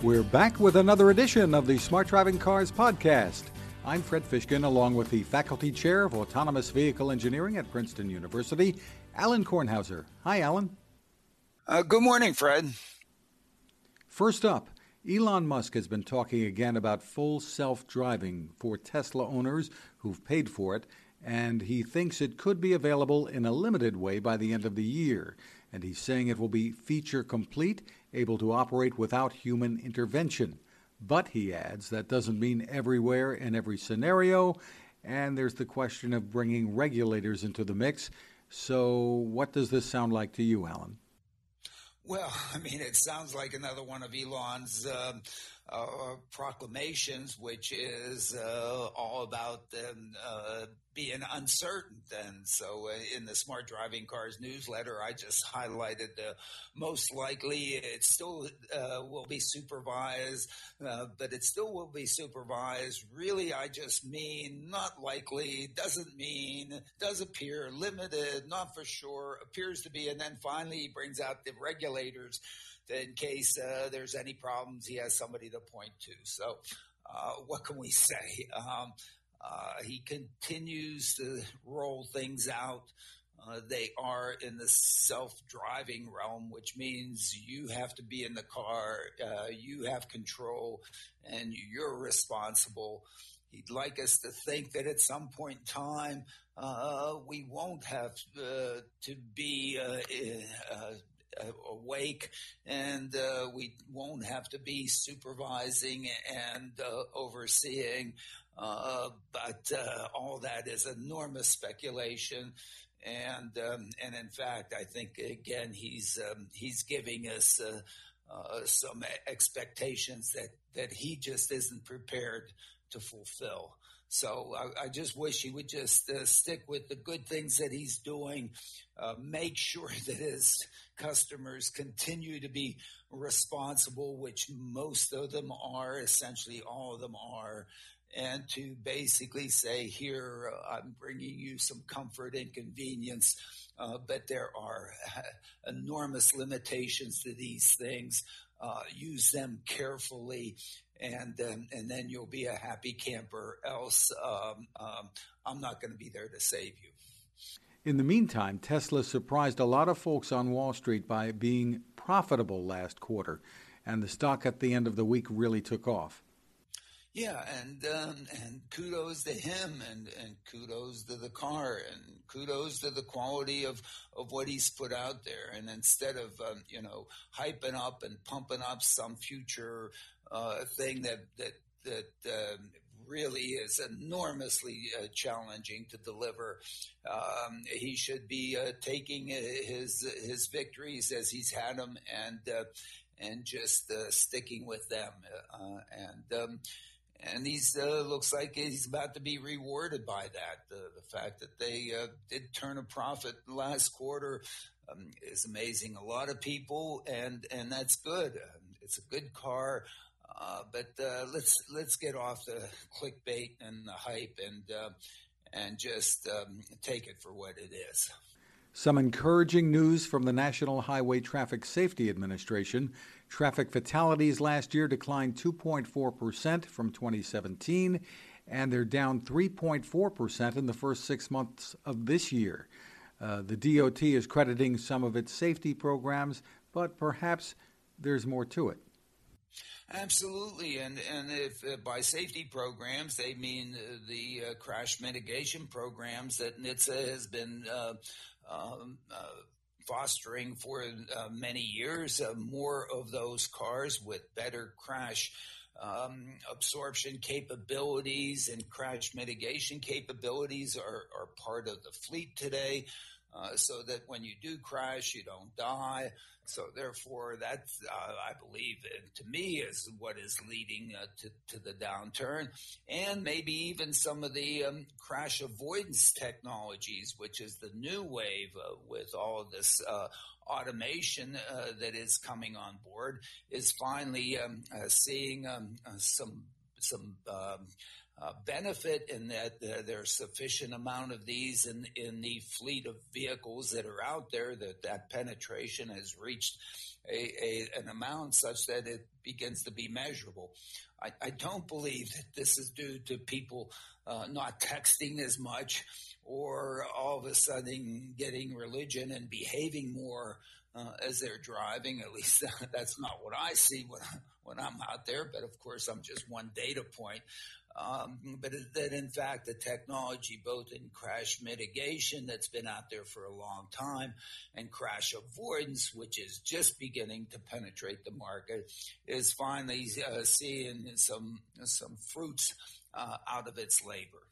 We're back with another edition of the Smart Driving Cars podcast. I'm Fred Fishkin, along with the Faculty Chair of Autonomous Vehicle Engineering at Princeton University, Alan Kornhauser. Hi, Alan. Uh, good morning, Fred. First up, Elon Musk has been talking again about full self driving for Tesla owners who've paid for it, and he thinks it could be available in a limited way by the end of the year. And he's saying it will be feature complete able to operate without human intervention. But, he adds, that doesn't mean everywhere in every scenario, and there's the question of bringing regulators into the mix. So, what does this sound like to you, Alan? Well, I mean, it sounds like another one of Elon's um, uh, proclamations, which is uh, all about um, uh, being uncertain. And so, uh, in the Smart Driving Cars newsletter, I just highlighted the most likely it still uh, will be supervised, uh, but it still will be supervised. Really, I just mean not likely, doesn't mean, does appear, limited, not for sure, appears to be. And then finally, he brings out the regulators in case uh, there's any problems, he has somebody to point to. So, uh, what can we say? Um, uh, he continues to roll things out. Uh, they are in the self-driving realm, which means you have to be in the car, uh, you have control, and you're responsible. He'd like us to think that at some point in time, uh, we won't have to be awake and uh, we won't have to be supervising and uh, overseeing. Uh, but all that is enormous speculation. And um, and in fact, I think again he's um, he's giving us uh, uh, some expectations that that he just isn't prepared to fulfill. So I, I, just wish he would just uh, stick with the good things that he's doing, uh, make sure that his customers continue to be responsible, which most of them are, essentially all of them are, and to basically say, here, uh, I'm bringing you some comfort and convenience. Uh, but there are enormous limitations to these things. Uh, use them carefully and and then you'll be a happy camper. Else, um, um, I'm not going to be there to save you. In the meantime, Tesla surprised a lot of folks on Wall Street by being profitable last quarter, and the stock at the end of the week really took off. Yeah, and um, and kudos to him, and, and kudos to the car, and kudos to the quality of, of what he's put out there. And instead of um, you know hyping up and pumping up some future uh, thing that that that um, really is enormously uh, challenging to deliver. Um, he should be uh, taking his his victories as he's had them and uh, and just uh, sticking with them. Uh, and um, and he's uh, looks like he's about to be rewarded by that. the fact that they did turn a profit last quarter um, is amazing. A lot of people, and and that's good. It's a good car. Uh, but uh, let's let's get off the clickbait and the hype and uh, and just um, take it for what it is. Some encouraging news from the National Highway Traffic Safety Administration. Traffic fatalities last year declined 2.4% from 2017, and they're down 3.4% in the first six months of this year. Uh, the DOT is crediting some of its safety programs, but perhaps there's more to it. Absolutely, and and if uh, by safety programs they mean uh, the uh, crash mitigation programs that NHTSA has been uh, um, uh, fostering for uh, many years, more of those cars with better crash. Um, absorption capabilities and crash mitigation capabilities are, are part of the fleet today. Uh, so that when you do crash, you don't die. So therefore, that's uh, I believe to me is what is leading uh, to, to the downturn, and maybe even some of the um, crash avoidance technologies, which is the new wave uh, with all of this uh, automation that is coming on board, is finally um, seeing um, some some um, uh, benefit in that uh, there's sufficient amount of these in in the fleet of vehicles that are out there that that penetration has reached a, a an amount such that it begins to be measurable. I, I don't believe that this is due to people uh, not texting as much or all of a sudden getting religion and behaving more uh, as they're driving. At least that's not what I see when, when I'm out there. But of course, I'm just one data point. Um, but that in fact, the technology, both in crash mitigation that's been out there for a long time and crash avoidance, which is just beginning to penetrate the market, is finally uh, seeing some, some fruits uh, out of its labor.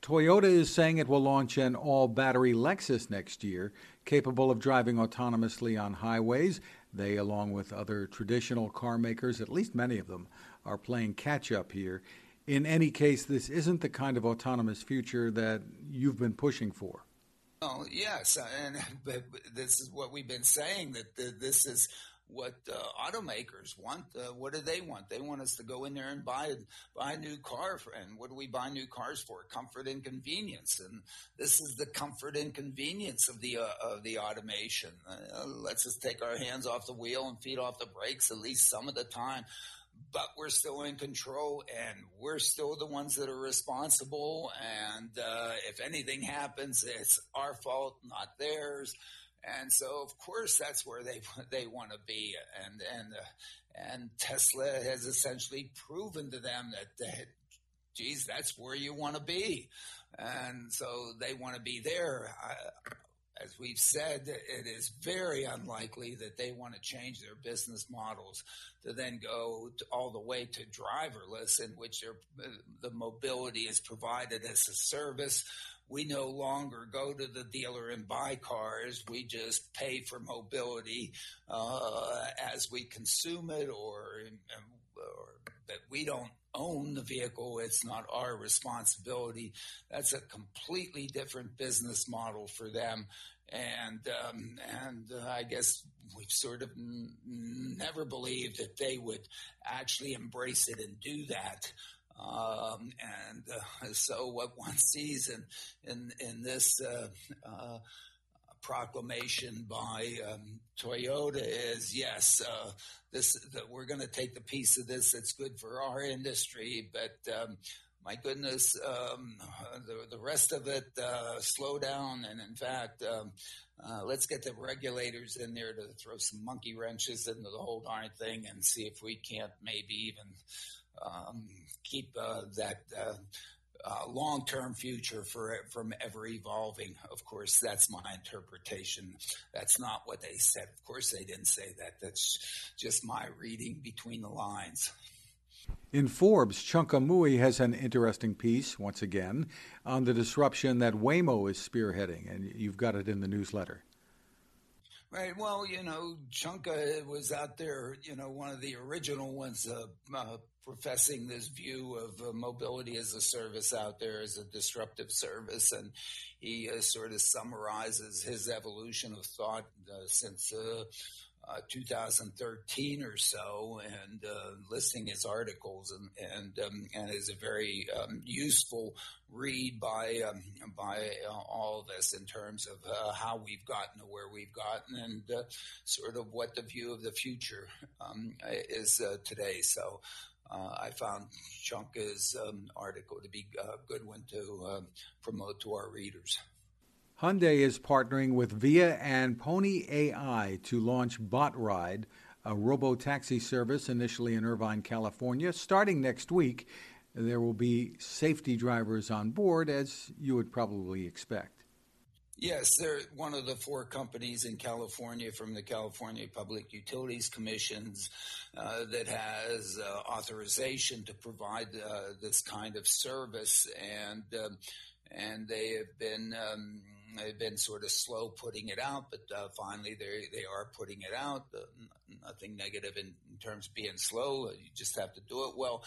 Toyota is saying it will launch an all battery Lexus next year, capable of driving autonomously on highways. They, along with other traditional car makers, at least many of them, are playing catch up here. In any case, this isn't the kind of autonomous future that you've been pushing for. Oh yes, and this is what we've been saying that this is what uh, automakers want. Uh, what do they want? They want us to go in there and buy buy a new car. For, and what do we buy new cars for? Comfort and convenience. And this is the comfort and convenience of the uh, of the automation. Uh, let's just take our hands off the wheel and feet off the brakes at least some of the time. But we're still in control, and we're still the ones that are responsible. And uh, if anything happens, it's our fault, not theirs and so, of course, that's where they they want to be. And and uh, and Tesla has essentially proven to them that, that geez, that's where you want to be. And so they want to be there. I, as we've said, it is very unlikely that they want to change their business models to then go to all the way to driverless, in which the mobility is provided as a service we no longer go to the dealer and buy cars. We just pay for mobility uh, as we consume it, or, or that we don't own the vehicle. It's not our responsibility. That's a completely different business model for them. And um, and uh, I guess we've sort of n- never believed that they would actually embrace it and do that. Um, and uh, so what one sees in in, in this uh, uh, proclamation by um, Toyota is yes, uh, this that we're going to take the piece of this that's good for our industry, but um, my goodness, um, the, the rest of it uh, slow down. And in fact, um, uh, let's get the regulators in there to throw some monkey wrenches into the whole darn thing and see if we can't maybe even um, keep uh, that uh, uh, long-term future for from ever evolving. Of course, that's my interpretation. That's not what they said. Of course, they didn't say that. That's just my reading between the lines. In Forbes, Chunka Mui has an interesting piece, once again, on the disruption that Waymo is spearheading, and you've got it in the newsletter. Right. Well, you know, Chunka was out there, you know, one of the original ones uh, uh, professing this view of uh, mobility as a service out there as a disruptive service. And he uh, sort of summarizes his evolution of thought uh, since uh, uh, 2013 or so, and uh, listing his articles, and and um, and is a very um, useful read by um, by uh, all of this in terms of uh, how we've gotten to where we've gotten, and uh, sort of what the view of the future um, is today. So. I found Chunka's um, article to be a good one to promote to our readers. Hyundai is partnering with Via and Pony AI to launch BotRide, a robo taxi service initially in Irvine, California. Starting next week, there will be safety drivers on board, as you would probably expect. Yes, they're one of the four companies in California from the California Public Utilities Commissions uh, that has uh, authorization to provide uh, this kind of service, and um, and they have been. Um, They've been sort of slow putting it out, but uh, finally they they are putting it out. Uh, nothing negative in, in, terms of being slow. You just have to do it well.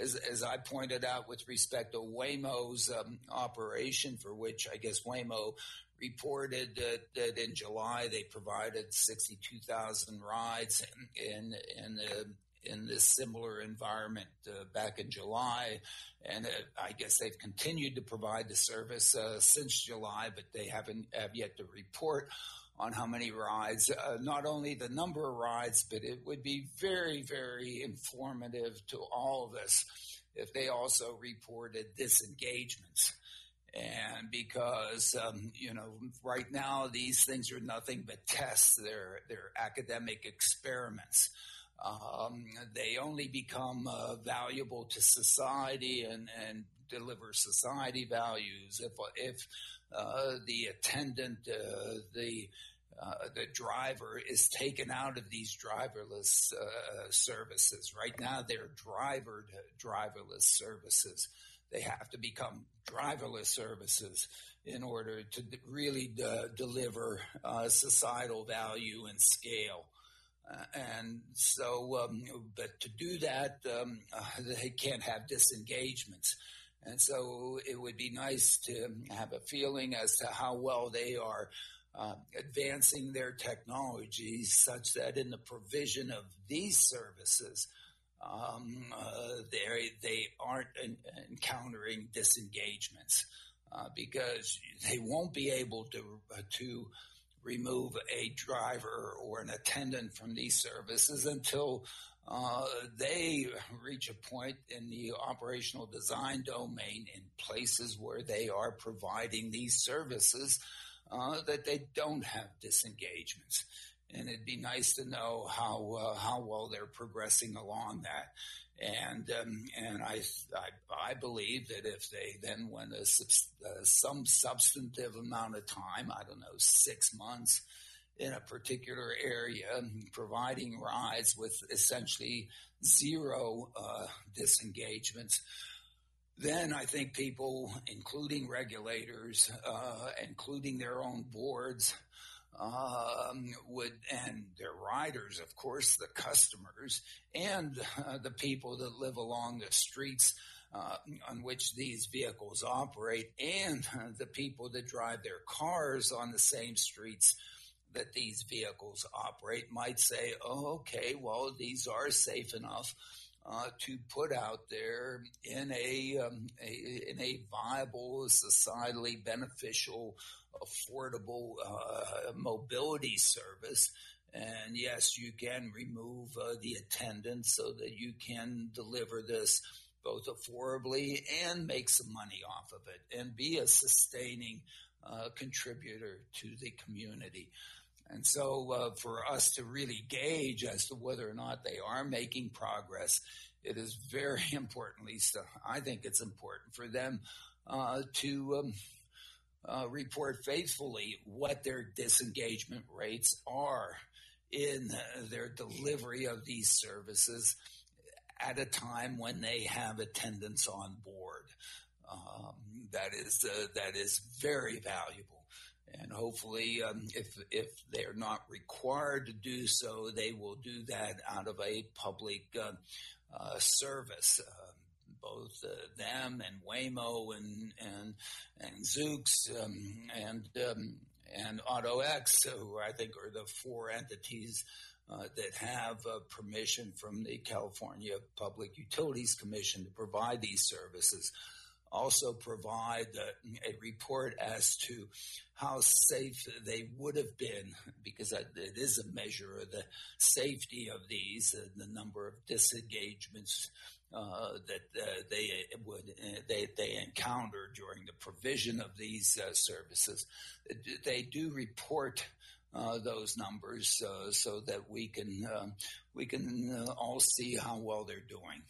As, as I pointed out with respect to Waymo's um, operation, for which I guess Waymo reported that, that in July they provided 62,000 rides in in in, uh, in this similar environment uh, back in July, and uh, I guess they've continued to provide the service uh, since July, but they haven't have yet to report on how many rides. Uh, not only the number of rides, but it would be very, very informative to all of us if they also reported disengagements. And because, um, you know, right now these things are nothing but tests. They're, they're academic experiments. Um, they only become uh, valuable to society and, and deliver society values if, if uh, the attendant, uh, the uh, the driver is taken out of these driverless uh, services. Right now, they're driver driverless services. They have to become driverless services in order to really uh, deliver uh, societal value and scale. Uh, and so, um, but to do that, um, uh, they can't have disengagements. And so it would be nice to have a feeling as to how well they are uh, advancing their technologies such that in the provision of these services, um, uh, they they aren't in, encountering disengagements uh, because they won't be able to uh, to remove a driver or an attendant from these services until uh, they reach a point in the operational design domain in places where they are providing these services uh, that they don't have disengagements and it'd be nice to know how uh, how well they're progressing along that. And um, and I, I, I believe that if they then went a, uh, some substantive amount of time, I don't know, six months in a particular area, providing rides with essentially zero uh, disengagements then I think people, including regulators, uh, including their own boards, um, would and their riders, of course, the customers and uh, the people that live along the streets uh, on which these vehicles operate, and uh, the people that drive their cars on the same streets that these vehicles operate might say, "Oh, okay, well, these are safe enough." Uh, to put out there in a, um, a, in a viable, societally beneficial affordable uh, mobility service. And yes, you can remove uh, the attendant so that you can deliver this both affordably and make some money off of it and be a sustaining uh, contributor to the community. And so, uh, for us to really gauge as to whether or not they are making progress, it is very important, Lisa. I think it's important for them uh, to um, uh, report faithfully what their disengagement rates are in their delivery of these services at a time when they have attendance on board. Um, that is uh, that is very valuable, and hopefully, um, if if they're not required to do so, they will do that out of a public uh, uh, service. Uh, both uh, them and Waymo and and and Zoox um, and um, and AutoX, who I think are the four entities uh, that have uh, permission from the California Public Utilities Commission to provide these services. Also, provide a report as to how safe they would have been, because it is a measure of the safety of these, uh, the number of disengagements uh, that uh, they would uh, they they encounter during the provision of these uh, services. They do report uh, those numbers so that we can um, we can all see how well they're doing.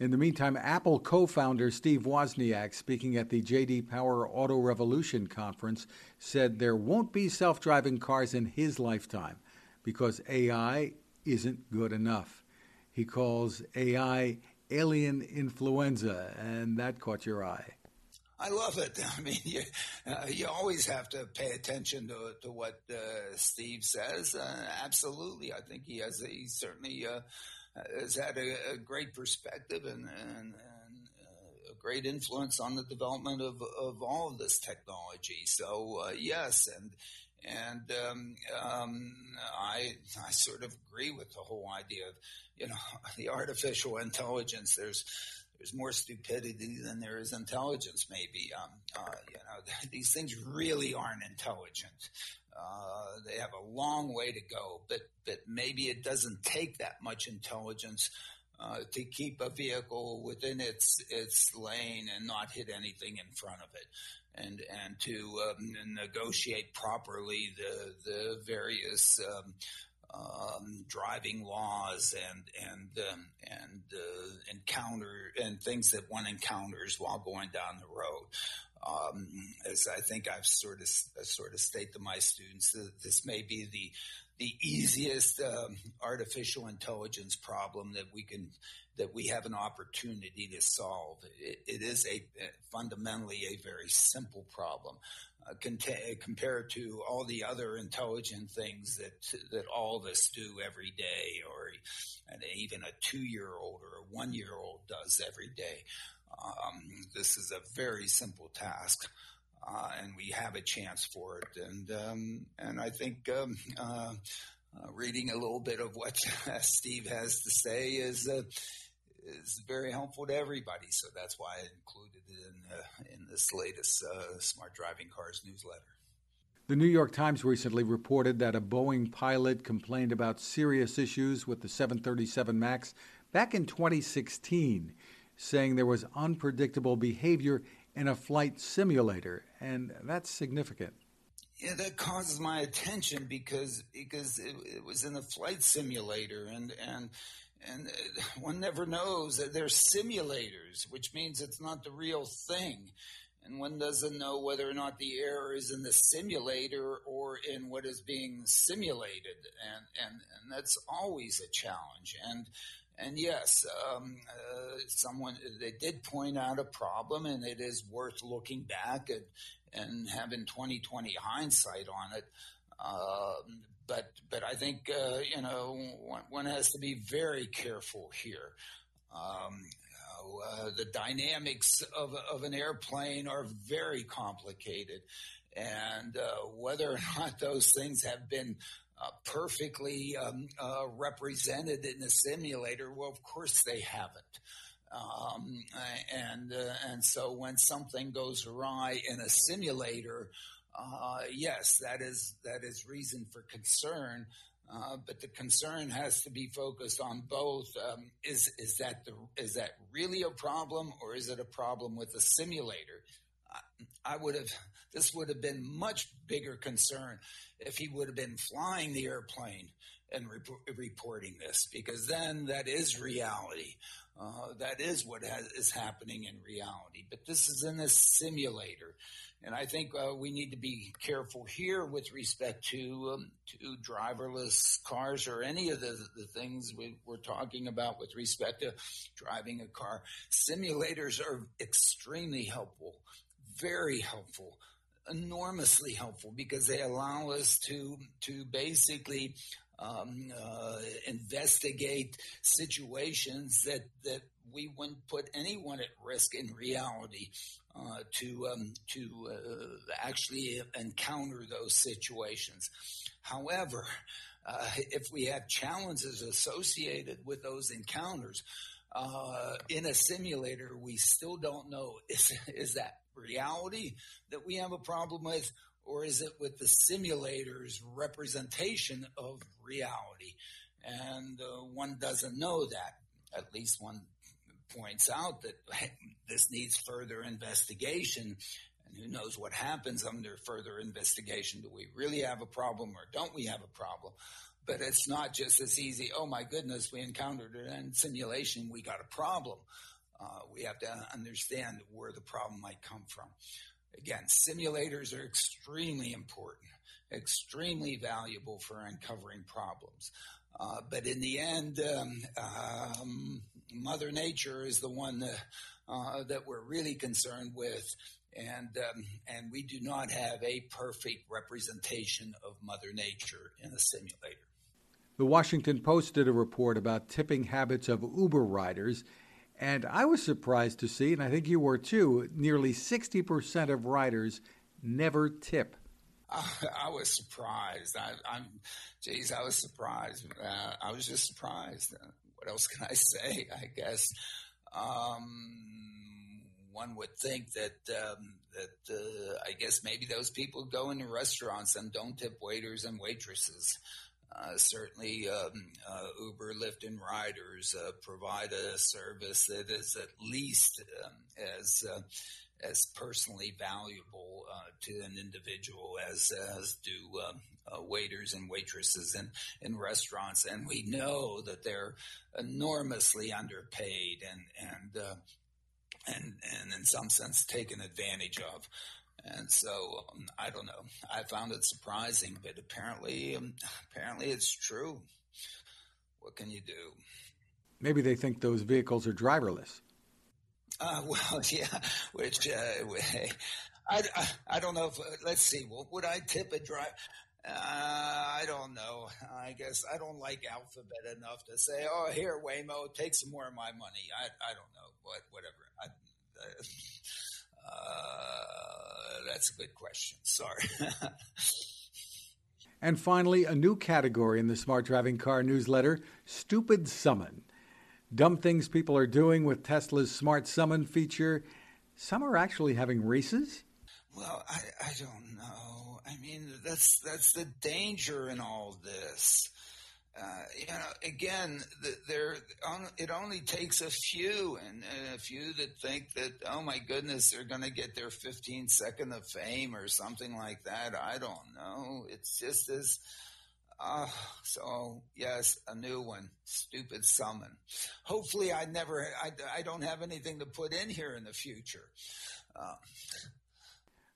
In the meantime, Apple co founder Steve Wozniak, speaking at the JD Power Auto Revolution conference, said there won't be self driving cars in his lifetime because AI isn't good enough. He calls AI alien influenza, and that caught your eye. I love it. I mean, you, uh, you always have to pay attention to, to what uh, Steve says. Uh, absolutely. I think he has, he certainly uh, has had a, a, great perspective and, and, and uh, a great influence on the development of, of all of this technology. So, uh, yes. And, and um, um, I I sort of agree with the whole idea of, you know, the artificial intelligence. There's there's more stupidity than there is intelligence. Maybe um, uh, you know these things really aren't intelligent. Uh, they have a long way to go, but but maybe it doesn't take that much intelligence uh, to keep a vehicle within its its lane and not hit anything in front of it, and and to um, negotiate properly the the various um, um, driving laws and and um, and uh, encounter and things that one encounters while going down the road. Um, as I think I've sort of sort of state to my students, this may be the the easiest um, artificial intelligence problem that we can that we have an opportunity to solve. it, it is a fundamentally a very simple problem uh, compared to all the other intelligent things that that all of us do every day, or and even a two-year-old or a one-year-old does every day. Um, this is a very simple task. Uh, and we have a chance for it. And um, and I think um, uh, uh, reading a little bit of what Steve has to say is uh, is very helpful to everybody. So that's why I included it in uh, in this latest uh, Smart Driving Cars newsletter. The New York Times recently reported that a Boeing pilot complained about serious issues with the 737 MAX back in 2016, saying there was unpredictable behavior in a flight simulator, and that's significant. That causes my attention because because it, it was in a flight simulator, and and and uh, one never knows that they're simulators, which means it's not the real thing. And one doesn't know whether or not the error is in the simulator or in what is being simulated. And, and, and that's always a challenge. And, and yes, um, uh, someone, they did point out a problem and it is worth looking back at and having 2020 hindsight on it. Um, but but I think uh, you know one, one, has to be very careful here. Um, uh, the dynamics of, of an airplane are very complicated, and uh, whether or not those things have been uh, perfectly um, uh, represented in the simulator, well, of course they haven't. Um, and uh, and so when something goes awry in a simulator, uh, yes, that is that is reason for concern. Uh, but the concern has to be focused on both. Um, is is that the is that really a problem, or is it a problem with the simulator? I, would have this would have been much bigger concern if he would have been flying the airplane and re- reporting this, because then that is reality. Uh, that is what has, is happening in reality. But this is in a simulator. And I think uh, we need to be careful here with respect to um, to driverless cars or any of the, the things we, we're talking about with respect to driving a car. Simulators are extremely helpful, very helpful, enormously helpful because they allow us to to basically um, uh, investigate situations that that we wouldn't put anyone at risk in reality uh, to um, to uh, actually encounter those situations. However, uh, if we have challenges associated with those encounters uh, in a simulator, we still don't know is is that reality that we have a problem with, or is it with the simulator's representation of reality? And uh, one doesn't know that. At least one points out that this needs further investigation. And who knows what happens under further investigation? Do we really have a problem or don't we have a problem? But it's not just as easy. Oh my goodness, we encountered it in simulation. We got a problem. Uh, we have to understand where the problem might come from. Again, simulators are extremely important, extremely valuable for uncovering problems. Uh, but in the end, um, um, Mother Nature is the one that, uh, that we're really concerned with, and um, and we do not have a perfect representation of Mother Nature in a simulator. The Washington Post did a report about tipping habits of Uber riders, and I was surprised to see, and I think you were too, nearly 60% of riders never tip. I, I was surprised. I, am geez, I was surprised. Uh, I was just surprised. Uh, what else can I say? I guess um, one would think that um, that uh, I guess maybe those people go into restaurants and don't tip waiters and waitresses. Uh, certainly, um, uh, Uber, Lyft, and riders uh, provide a service that is at least um, as uh, as personally valuable uh, to an individual as as do um, uh, waiters and waitresses in in restaurants, and we know that they're enormously underpaid and and and and in some sense taken advantage of. And so um, I don't know. I found it surprising, but apparently, um, apparently it's true. What can you do? Maybe they think those vehicles are driverless. Uh, well, yeah. Which uh, I, I, I don't know if uh, let's see. Well, would I tip a driver? Uh, I don't know. I guess I don't like Alphabet enough to say, "Oh, here, Waymo, take some more of my money." I I don't know. What whatever. I, uh, that's a good question. Sorry. and finally, a new category in the Smart Driving Car newsletter Stupid Summon. Dumb things people are doing with Tesla's Smart Summon feature. Some are actually having races. Well, I, I don't know. I mean, that's that's the danger in all this. Uh, you know, again, the, there it only takes a few, and, and, a few that think that, oh my goodness, they're going to get their 15 second of fame or something like that. I don't know. It's just as. Uh, so yes, a new one, stupid summon. Hopefully, I never, I, I don't have anything to put in here in the future. Uh,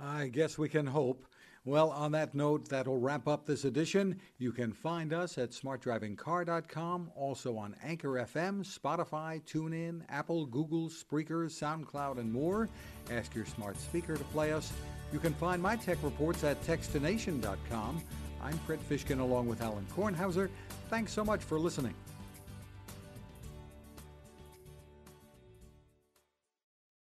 I guess we can hope. Well, on that note, that'll wrap up this edition. You can find us at smartdrivingcar.com, also on Anchor FM, Spotify, TuneIn, Apple, Google, Spreaker, SoundCloud, and more. Ask your smart speaker to play us. You can find my tech reports at techstination.com. I'm Fred Fishkin along with Alan Kornhauser. Thanks so much for listening.